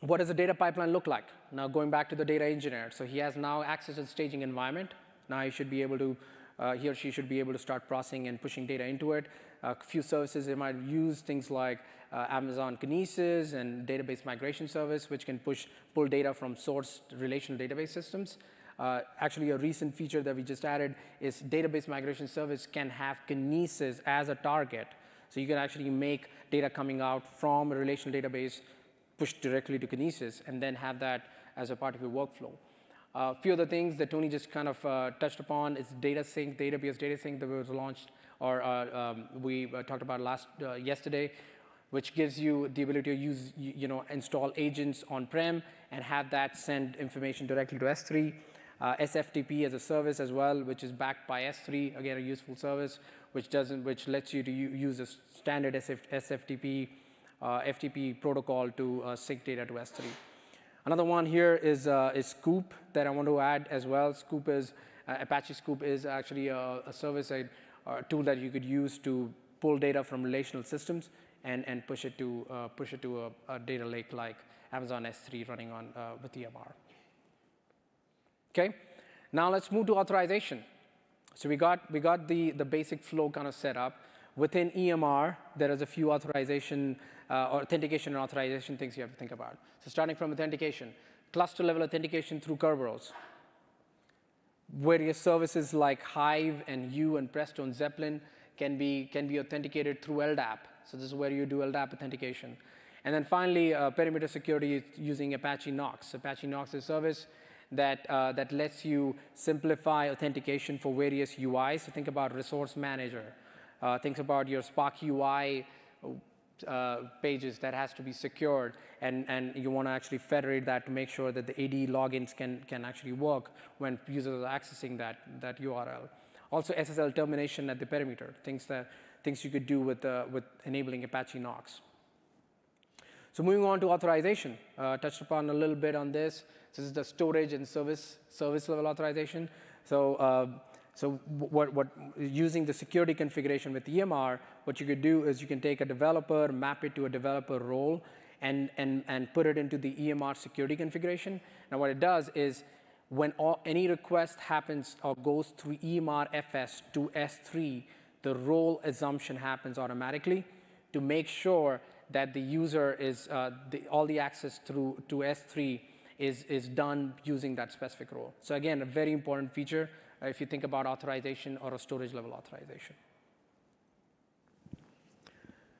what does the data pipeline look like? Now going back to the data engineer. So he has now access to the staging environment. Now he should be able to, uh, he or she should be able to start processing and pushing data into it. A few services they might use things like uh, Amazon Kinesis and database migration service, which can push, pull data from source relational database systems. Uh, actually, a recent feature that we just added is database migration service can have Kinesis as a target. So you can actually make data coming out from a relational database pushed directly to Kinesis and then have that as a part of your workflow. A uh, few other things that Tony just kind of uh, touched upon is DataSync, database DataSync that was launched or uh, um, we uh, talked about last uh, yesterday, which gives you the ability to use, you know, install agents on-prem and have that send information directly to S3 uh, SFTP as a service as well, which is backed by S3, again, a useful service, which doesn't, which lets you to use a standard SF, SFTP, uh, FTP protocol to uh, sync data to S3. Another one here is, is Sqoop that I want to add as well. Sqoop is, Apache Sqoop is actually a, a service, a, a, tool that you could use to pull data from relational systems and, and push it to, uh, push it to a, a, data lake like Amazon S3 running on with EMR. Okay, now let's move to authorization. So we got, we got the, the basic flow kind of set up. Within EMR, there is a few authorization, uh, authentication and authorization things you have to think about. So starting from authentication, cluster level authentication through Kerberos. Various services like Hive and Hue and Presto and Zeppelin can be, can be authenticated through LDAP. So this is where you do LDAP authentication. And then finally, uh, perimeter security is using Apache Knox. Apache Knox is a service that, uh, that lets you simplify authentication for various UIs. So think about Resource Manager. Uh, think about your Spark UI uh, pages that has to be secured, and, and you want to actually federate that to make sure that the AD logins can, can actually work when users are accessing that, that URL. Also SSL termination at the perimeter, things, that, things you could do with, uh, with enabling Apache Knox. So moving on to authorization, uh, touched upon a little bit on this. This is the storage and service, service level authorization. So, uh, so what, what, using the security configuration with EMR, what you could do is you can take a developer, map it to a developer role, and, and, and put it into the EMR security configuration. Now what it does is when all, any request happens or goes through EMRFS to S3, the role assumption happens automatically to make sure that the user is, uh, the, all the access through to S3 is, is done using that specific role. So again, a very important feature if you think about authorization or a storage level authorization.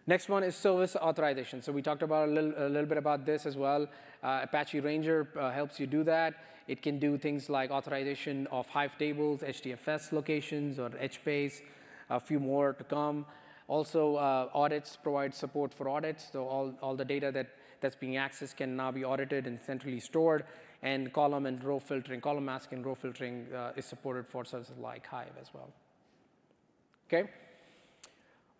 Next one is service authorization. So we talked about a little, a little bit about this as well. Uh, Apache Ranger uh, helps you do that. It can do things like authorization of Hive tables, HDFS locations, or HBase, a few more to come. Also, uh, audits provide support for audits. So all, all the data that that's being accessed can now be audited and centrally stored. And column and row filtering, column mask and row filtering uh, is supported for services like Hive as well. Okay.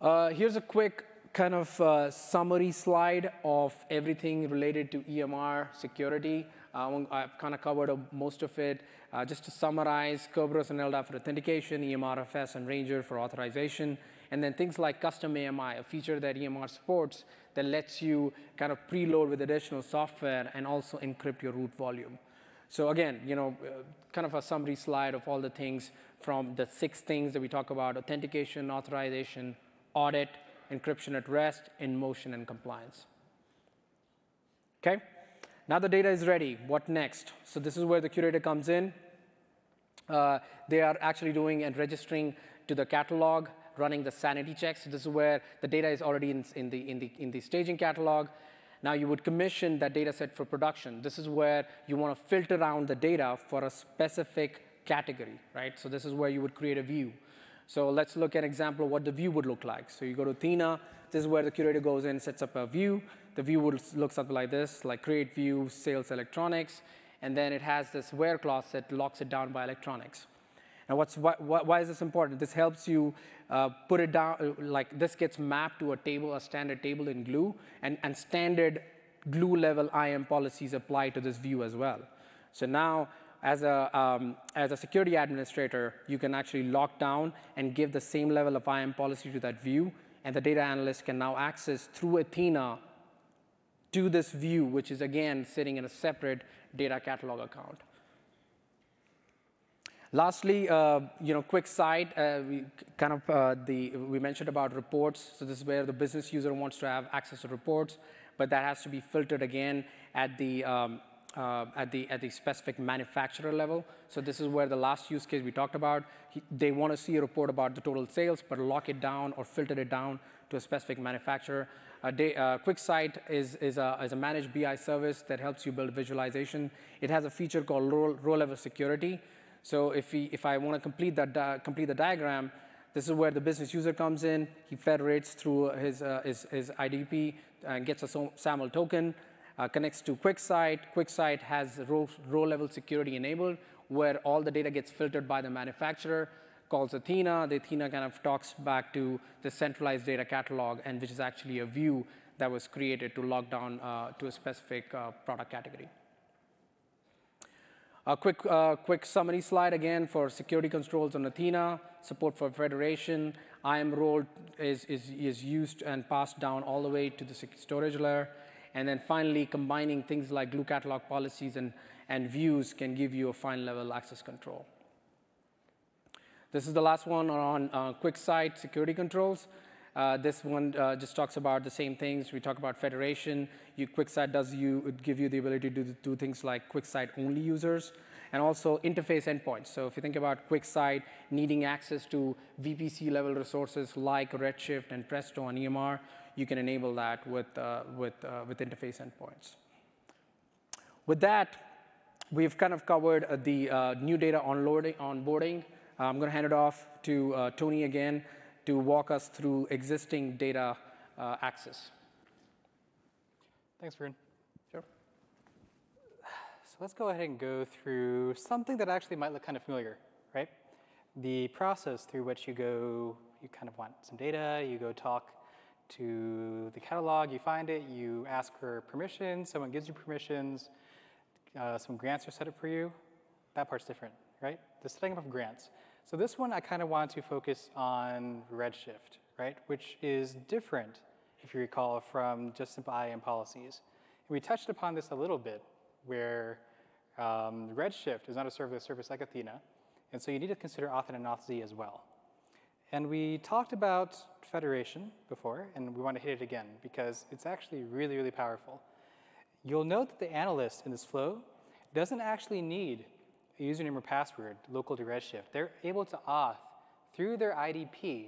Uh, here's a quick kind of uh, summary slide of everything related to EMR security. Uh, I've kind of covered most of it. Uh, just to summarize, Kerberos and LDAP for authentication, EMRFS and Ranger for authorization, and then things like custom AMI, a feature that EMR supports that lets you kind of preload with additional software and also encrypt your root volume. So again, you know, uh, kind of a summary slide of all the things from the six things that we talk about, authentication, authorization, audit, encryption at rest, in motion, and compliance. Okay? Now the data is ready. What next? So this is where the curator comes in. Uh, they are actually doing and registering to the catalog running the sanity checks. So this is where the data is already in, in, the, in, the, in the staging catalog. Now you would commission that data set for production. This is where you want to filter around the data for a specific category, right? So this is where you would create a view. So let's look at an example of what the view would look like. So you go to Athena, this is where the curator goes in, sets up a view. The view would look something like this, like create view, sales electronics, and then it has this where clause that locks it down by electronics. And what's, why, why is this important? This helps you uh, put it down, uh, like this gets mapped to a table, a standard table in Glue, and, and standard Glue level IAM policies apply to this view as well. So now, as a, um, as a security administrator, you can actually lock down and give the same level of IAM policy to that view, and the data analyst can now access through Athena to this view, which is again sitting in a separate data catalog account. Lastly, uh, you know, quick side, uh, we kind of uh, the we mentioned about reports. So this is where the business user wants to have access to reports, but that has to be filtered again at the um, uh, at the at the specific manufacturer level. So this is where the last use case we talked about. He, they want to see a report about the total sales, but lock it down or filter it down to a specific manufacturer. Uh, uh, QuickSight is, is, a, is a managed BI service that helps you build visualization. It has a feature called row, row level security. So if, he, if I want to complete, that complete the diagram, this is where the business user comes in. He federates through his, uh, his, his, IDP and gets a SAML token, uh, connects to QuickSight. QuickSight has row, level security enabled, where all the data gets filtered by the manufacturer, calls Athena. The Athena kind of talks back to the centralized data catalog, and which is actually a view that was created to log down uh, to a specific uh, product category. A quick, uh, quick summary slide again for security controls on Athena, support for federation, IAM role is, is, is used and passed down all the way to the storage layer. And then finally, combining things like glue catalog policies and, and views can give you a fine level access control. This is the last one on uh, QuickSight security controls. Uh, this one uh, just talks about the same things. We talk about federation. You, QuickSight does you give you the ability to do, do things like QuickSight only users and also interface endpoints. So if you think about QuickSight needing access to VPC level resources like Redshift and Presto on EMR, you can enable that with, uh, with, uh, with interface endpoints. With that, we've kind of covered uh, the uh, new data onboarding. I'm going to hand it off to Tony again to walk us through existing data uh, access. Thanks, Varun. Sure. So let's go ahead and go through something that actually might look kind of familiar, right? The process through which you go, you kind of want some data, you go talk to the catalog, you find it, you ask for permissions, someone gives you permissions, uh, some grants are set up for you. That part's different, right? The setting up of grants. So this one I kind of want to focus on Redshift, right? Which is different, if you recall, from just simple IAM policies. And we touched upon this a little bit, where um, Redshift is not a serverless service like Athena, and so you need to consider auth and auth Z as well. And we talked about federation before, and we want to hit it again because it's actually really, really powerful. You'll note that the analyst in this flow doesn't actually need a username or password local to Redshift. They're able to auth through their IDP,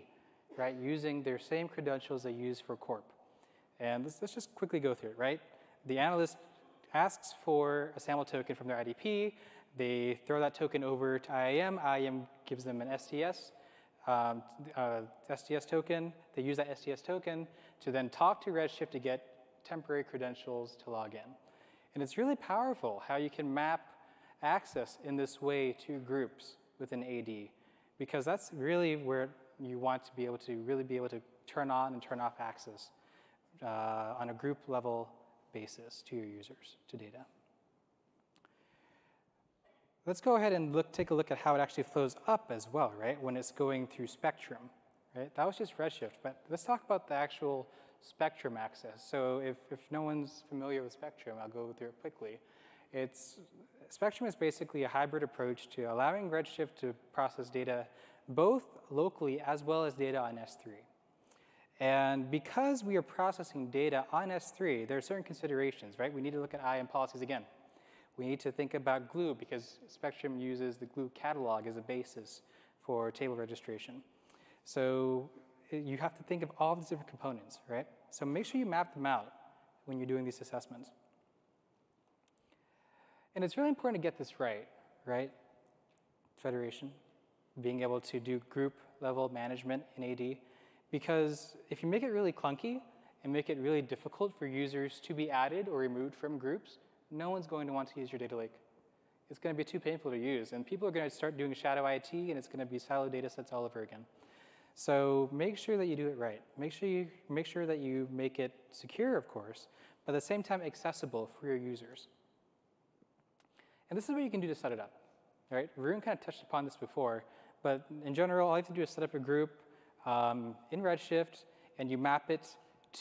right, using their same credentials they use for Corp. And let's, let's just quickly go through it, right? The analyst asks for a SAML token from their IDP. They throw that token over to IAM. IAM gives them an STS, um, uh, STS token. They use that STS token to then talk to Redshift to get temporary credentials to log in. And it's really powerful how you can map access in this way to groups within AD, because that's really where you want to be able to really be able to turn on and turn off access uh, on a group level basis to your users, to data. Let's go ahead and look, take a look at how it actually flows up as well, right, when it's going through Spectrum, right? That was just Redshift, but let's talk about the actual Spectrum access. So if, if no one's familiar with Spectrum, I'll go through it quickly. It's Spectrum is basically a hybrid approach to allowing Redshift to process data both locally as well as data on S3. And because we are processing data on S3, there are certain considerations, right? We need to look at IAM policies again. We need to think about Glue because Spectrum uses the Glue catalog as a basis for table registration. So eh, you have to think of all these different components, right? So make sure you map them out when you're doing these assessments. And it's really important to get this right, right? Federation, being able to do group level management in AD. Because if you make it really clunky and make it really difficult for users to be added or removed from groups, no one's going to want to use your data lake. It's going to be too painful to use. And people are going to start doing shadow IT, and it's going to be siloed data sets all over again. So make sure that you do it right. Make sure you make sure that you make it secure, of course, but at the same time accessible for your users. And this is what you can do to set it up. Right? Varun kind of touched upon this before, but in general, all you have to do is set up a group um, in Redshift, and you map it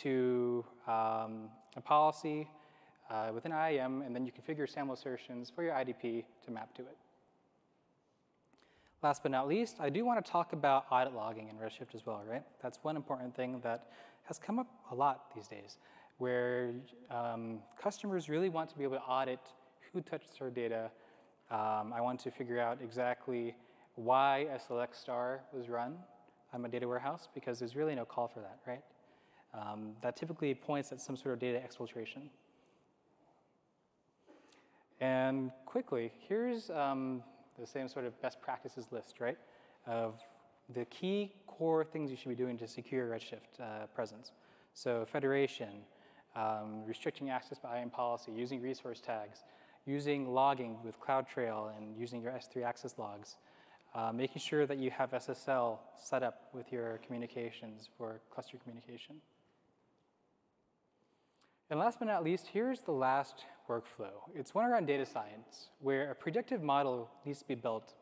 to um, a policy uh, within IAM, and then you configure SAML assertions for your IDP to map to it. Last but not least, I do want to talk about audit logging in Redshift as well, right? That's one important thing that has come up a lot these days, where um, customers really want to be able to audit who touched their data. Um, I want to figure out exactly why a select star was run on my data warehouse, because there's really no call for that, right? Um, that typically points at some sort of data exfiltration. And quickly, here's um, the same sort of best practices list, right? Of the key core things you should be doing to secure Redshift uh, presence. So federation, um, restricting access by IAM policy, using resource tags, using logging with CloudTrail and using your S3 access logs, uh, making sure that you have SSL set up with your communications for cluster communication. And last but not least, here's the last workflow. It's one around data science, where a predictive model needs to be built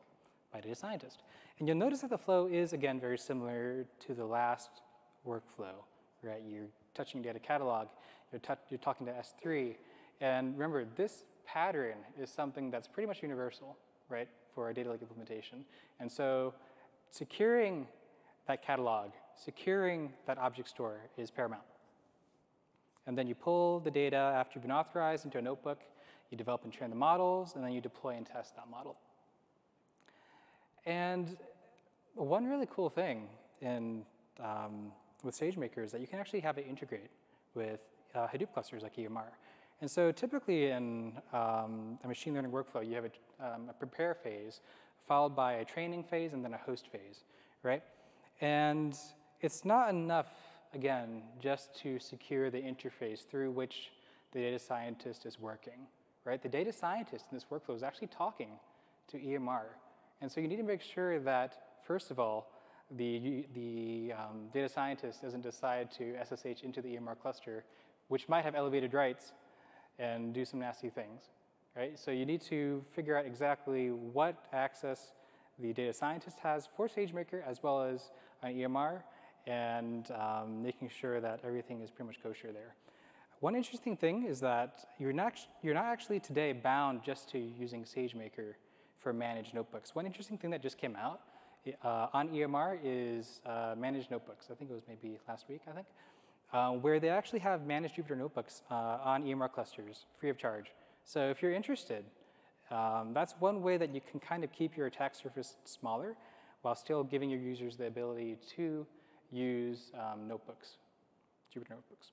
by a data scientist. And you'll notice that the flow is, again, very similar to the last workflow, right? You're touching data catalog, you're, you're talking to S3, and remember, this pattern is something that's pretty much universal, right, for a data lake implementation. And so securing that catalog, securing that object store is paramount. And then you pull the data after you've been authorized into a notebook, you develop and train the models, and then you deploy and test that model. And one really cool thing in, um, with SageMaker is that you can actually have it integrate with uh, Hadoop clusters like EMR. And so typically in um, a machine learning workflow, you have a, um, a, prepare phase followed by a training phase and then a host phase, right? And it's not enough again, just to secure the interface through which the data scientist is working, right? The data scientist in this workflow is actually talking to EMR. And so you need to make sure that, first of all, the, the um, data scientist doesn't decide to SSH into the EMR cluster, which might have elevated rights and do some nasty things, right? So you need to figure out exactly what access the data scientist has for SageMaker as well as an EMR, and um, making sure that everything is pretty much kosher there. One interesting thing is that you're not, you're not actually today bound just to using SageMaker for managed notebooks. One interesting thing that just came out uh, on EMR is uh, managed notebooks. I think it was maybe last week, I think, uh, where they actually have managed Jupyter notebooks uh, on EMR clusters free of charge. So if you're interested, um, that's one way that you can kind of keep your attack surface smaller while still giving your users the ability to use um, notebooks, Jupyter notebooks.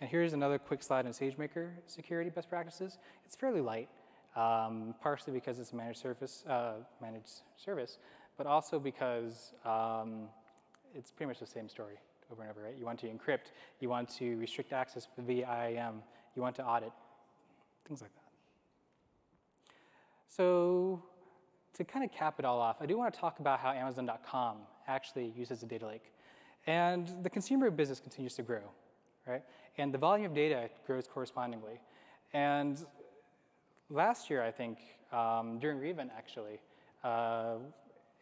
And here's another quick slide on SageMaker security best practices. It's fairly light, um, partially because it's a managed service, uh, managed service, but also because um, it's pretty much the same story over and over, right? You want to encrypt, you want to restrict access via IAM, you want to audit, things like that. So to kind of cap it all off, I do want to talk about how Amazon.com actually uses a data lake. And the consumer business continues to grow, right? And the volume of data grows correspondingly. And last year, I think, um, during re:Invent actually, uh,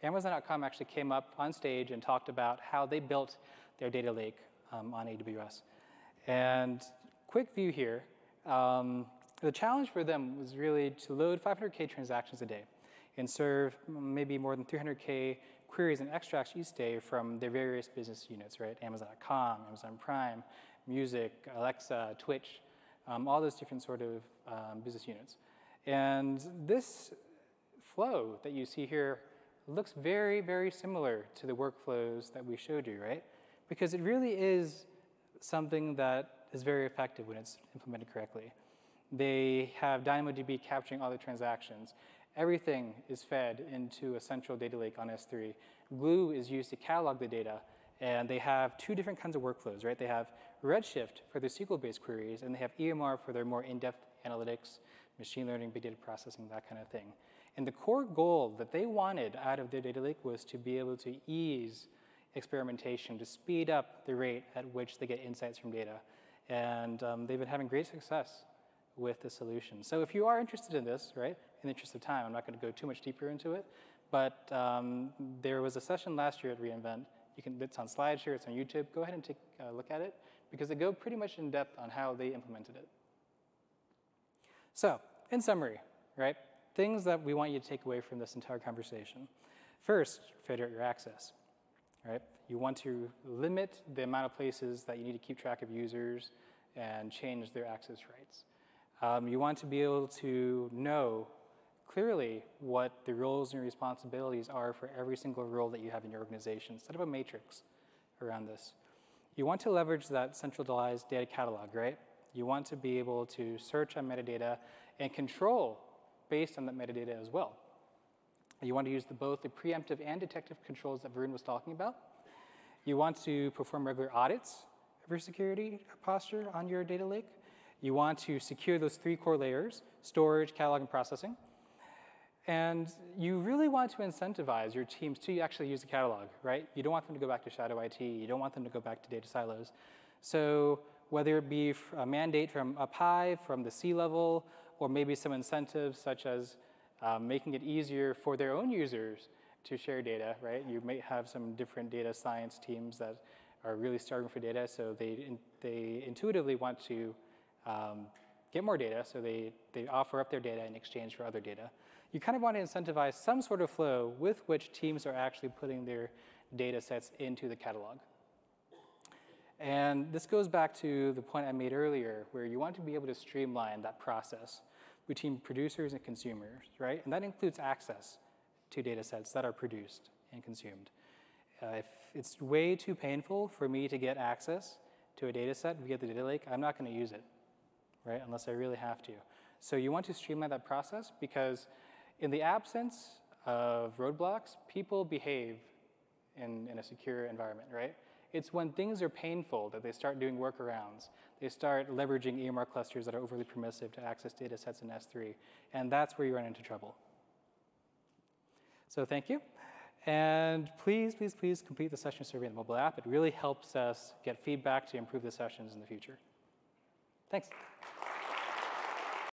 Amazon.com actually came up on stage and talked about how they built their data lake um, on AWS. And quick view here, um, the challenge for them was really to load 500K transactions a day and serve maybe more than 300K queries and extracts each day from their various business units, right? Amazon.com, Amazon Prime, Music, Alexa, Twitch, um, all those different sort of um, business units. And this flow that you see here looks very, very similar to the workflows that we showed you, right? Because it really is something that is very effective when it's implemented correctly. They have DynamoDB capturing all the transactions. Everything is fed into a central data lake on S3. Glue is used to catalog the data, and they have two different kinds of workflows, right? They have Redshift for their SQL-based queries, and they have EMR for their more in-depth analytics, machine learning, big data processing, that kind of thing. And the core goal that they wanted out of their data lake was to be able to ease experimentation, to speed up the rate at which they get insights from data. And um, they've been having great success with the solution. So if you are interested in this, right, in the interest of time, I'm not going to go too much deeper into it, but um, there was a session last year at reInvent. You can, it's on SlideShare, it's on YouTube. Go ahead and take a look at it because they go pretty much in depth on how they implemented it. So, in summary, right, things that we want you to take away from this entire conversation. First, figure out your access, right? You want to limit the amount of places that you need to keep track of users and change their access rights. Um, you want to be able to know clearly what the roles and responsibilities are for every single role that you have in your organization Set up a matrix around this. You want to leverage that centralized data catalog, right? You want to be able to search on metadata and control based on that metadata as well. You want to use the, both the preemptive and detective controls that Varun was talking about. You want to perform regular audits of your security posture on your data lake. You want to secure those three core layers, storage, catalog, and processing. And you really want to incentivize your teams to actually use the catalog, right? You don't want them to go back to shadow IT. You don't want them to go back to data silos. So whether it be a mandate from up high, from the C-level, or maybe some incentives such as um, making it easier for their own users to share data, right? You may have some different data science teams that are really starving for data, so they, they intuitively want to um, get more data, so they, they offer up their data in exchange for other data. You kind of want to incentivize some sort of flow with which teams are actually putting their data sets into the catalog. And this goes back to the point I made earlier, where you want to be able to streamline that process between producers and consumers, right? And that includes access to data sets that are produced and consumed. Uh, if it's way too painful for me to get access to a data set via the data lake, I'm not going to use it, right? Unless I really have to. So you want to streamline that process because in the absence of roadblocks, people behave in, in a secure environment, right? It's when things are painful that they start doing workarounds. They start leveraging EMR clusters that are overly permissive to access data sets in S3. And that's where you run into trouble. So thank you. And please, please, please complete the session survey in the mobile app. It really helps us get feedback to improve the sessions in the future. Thanks.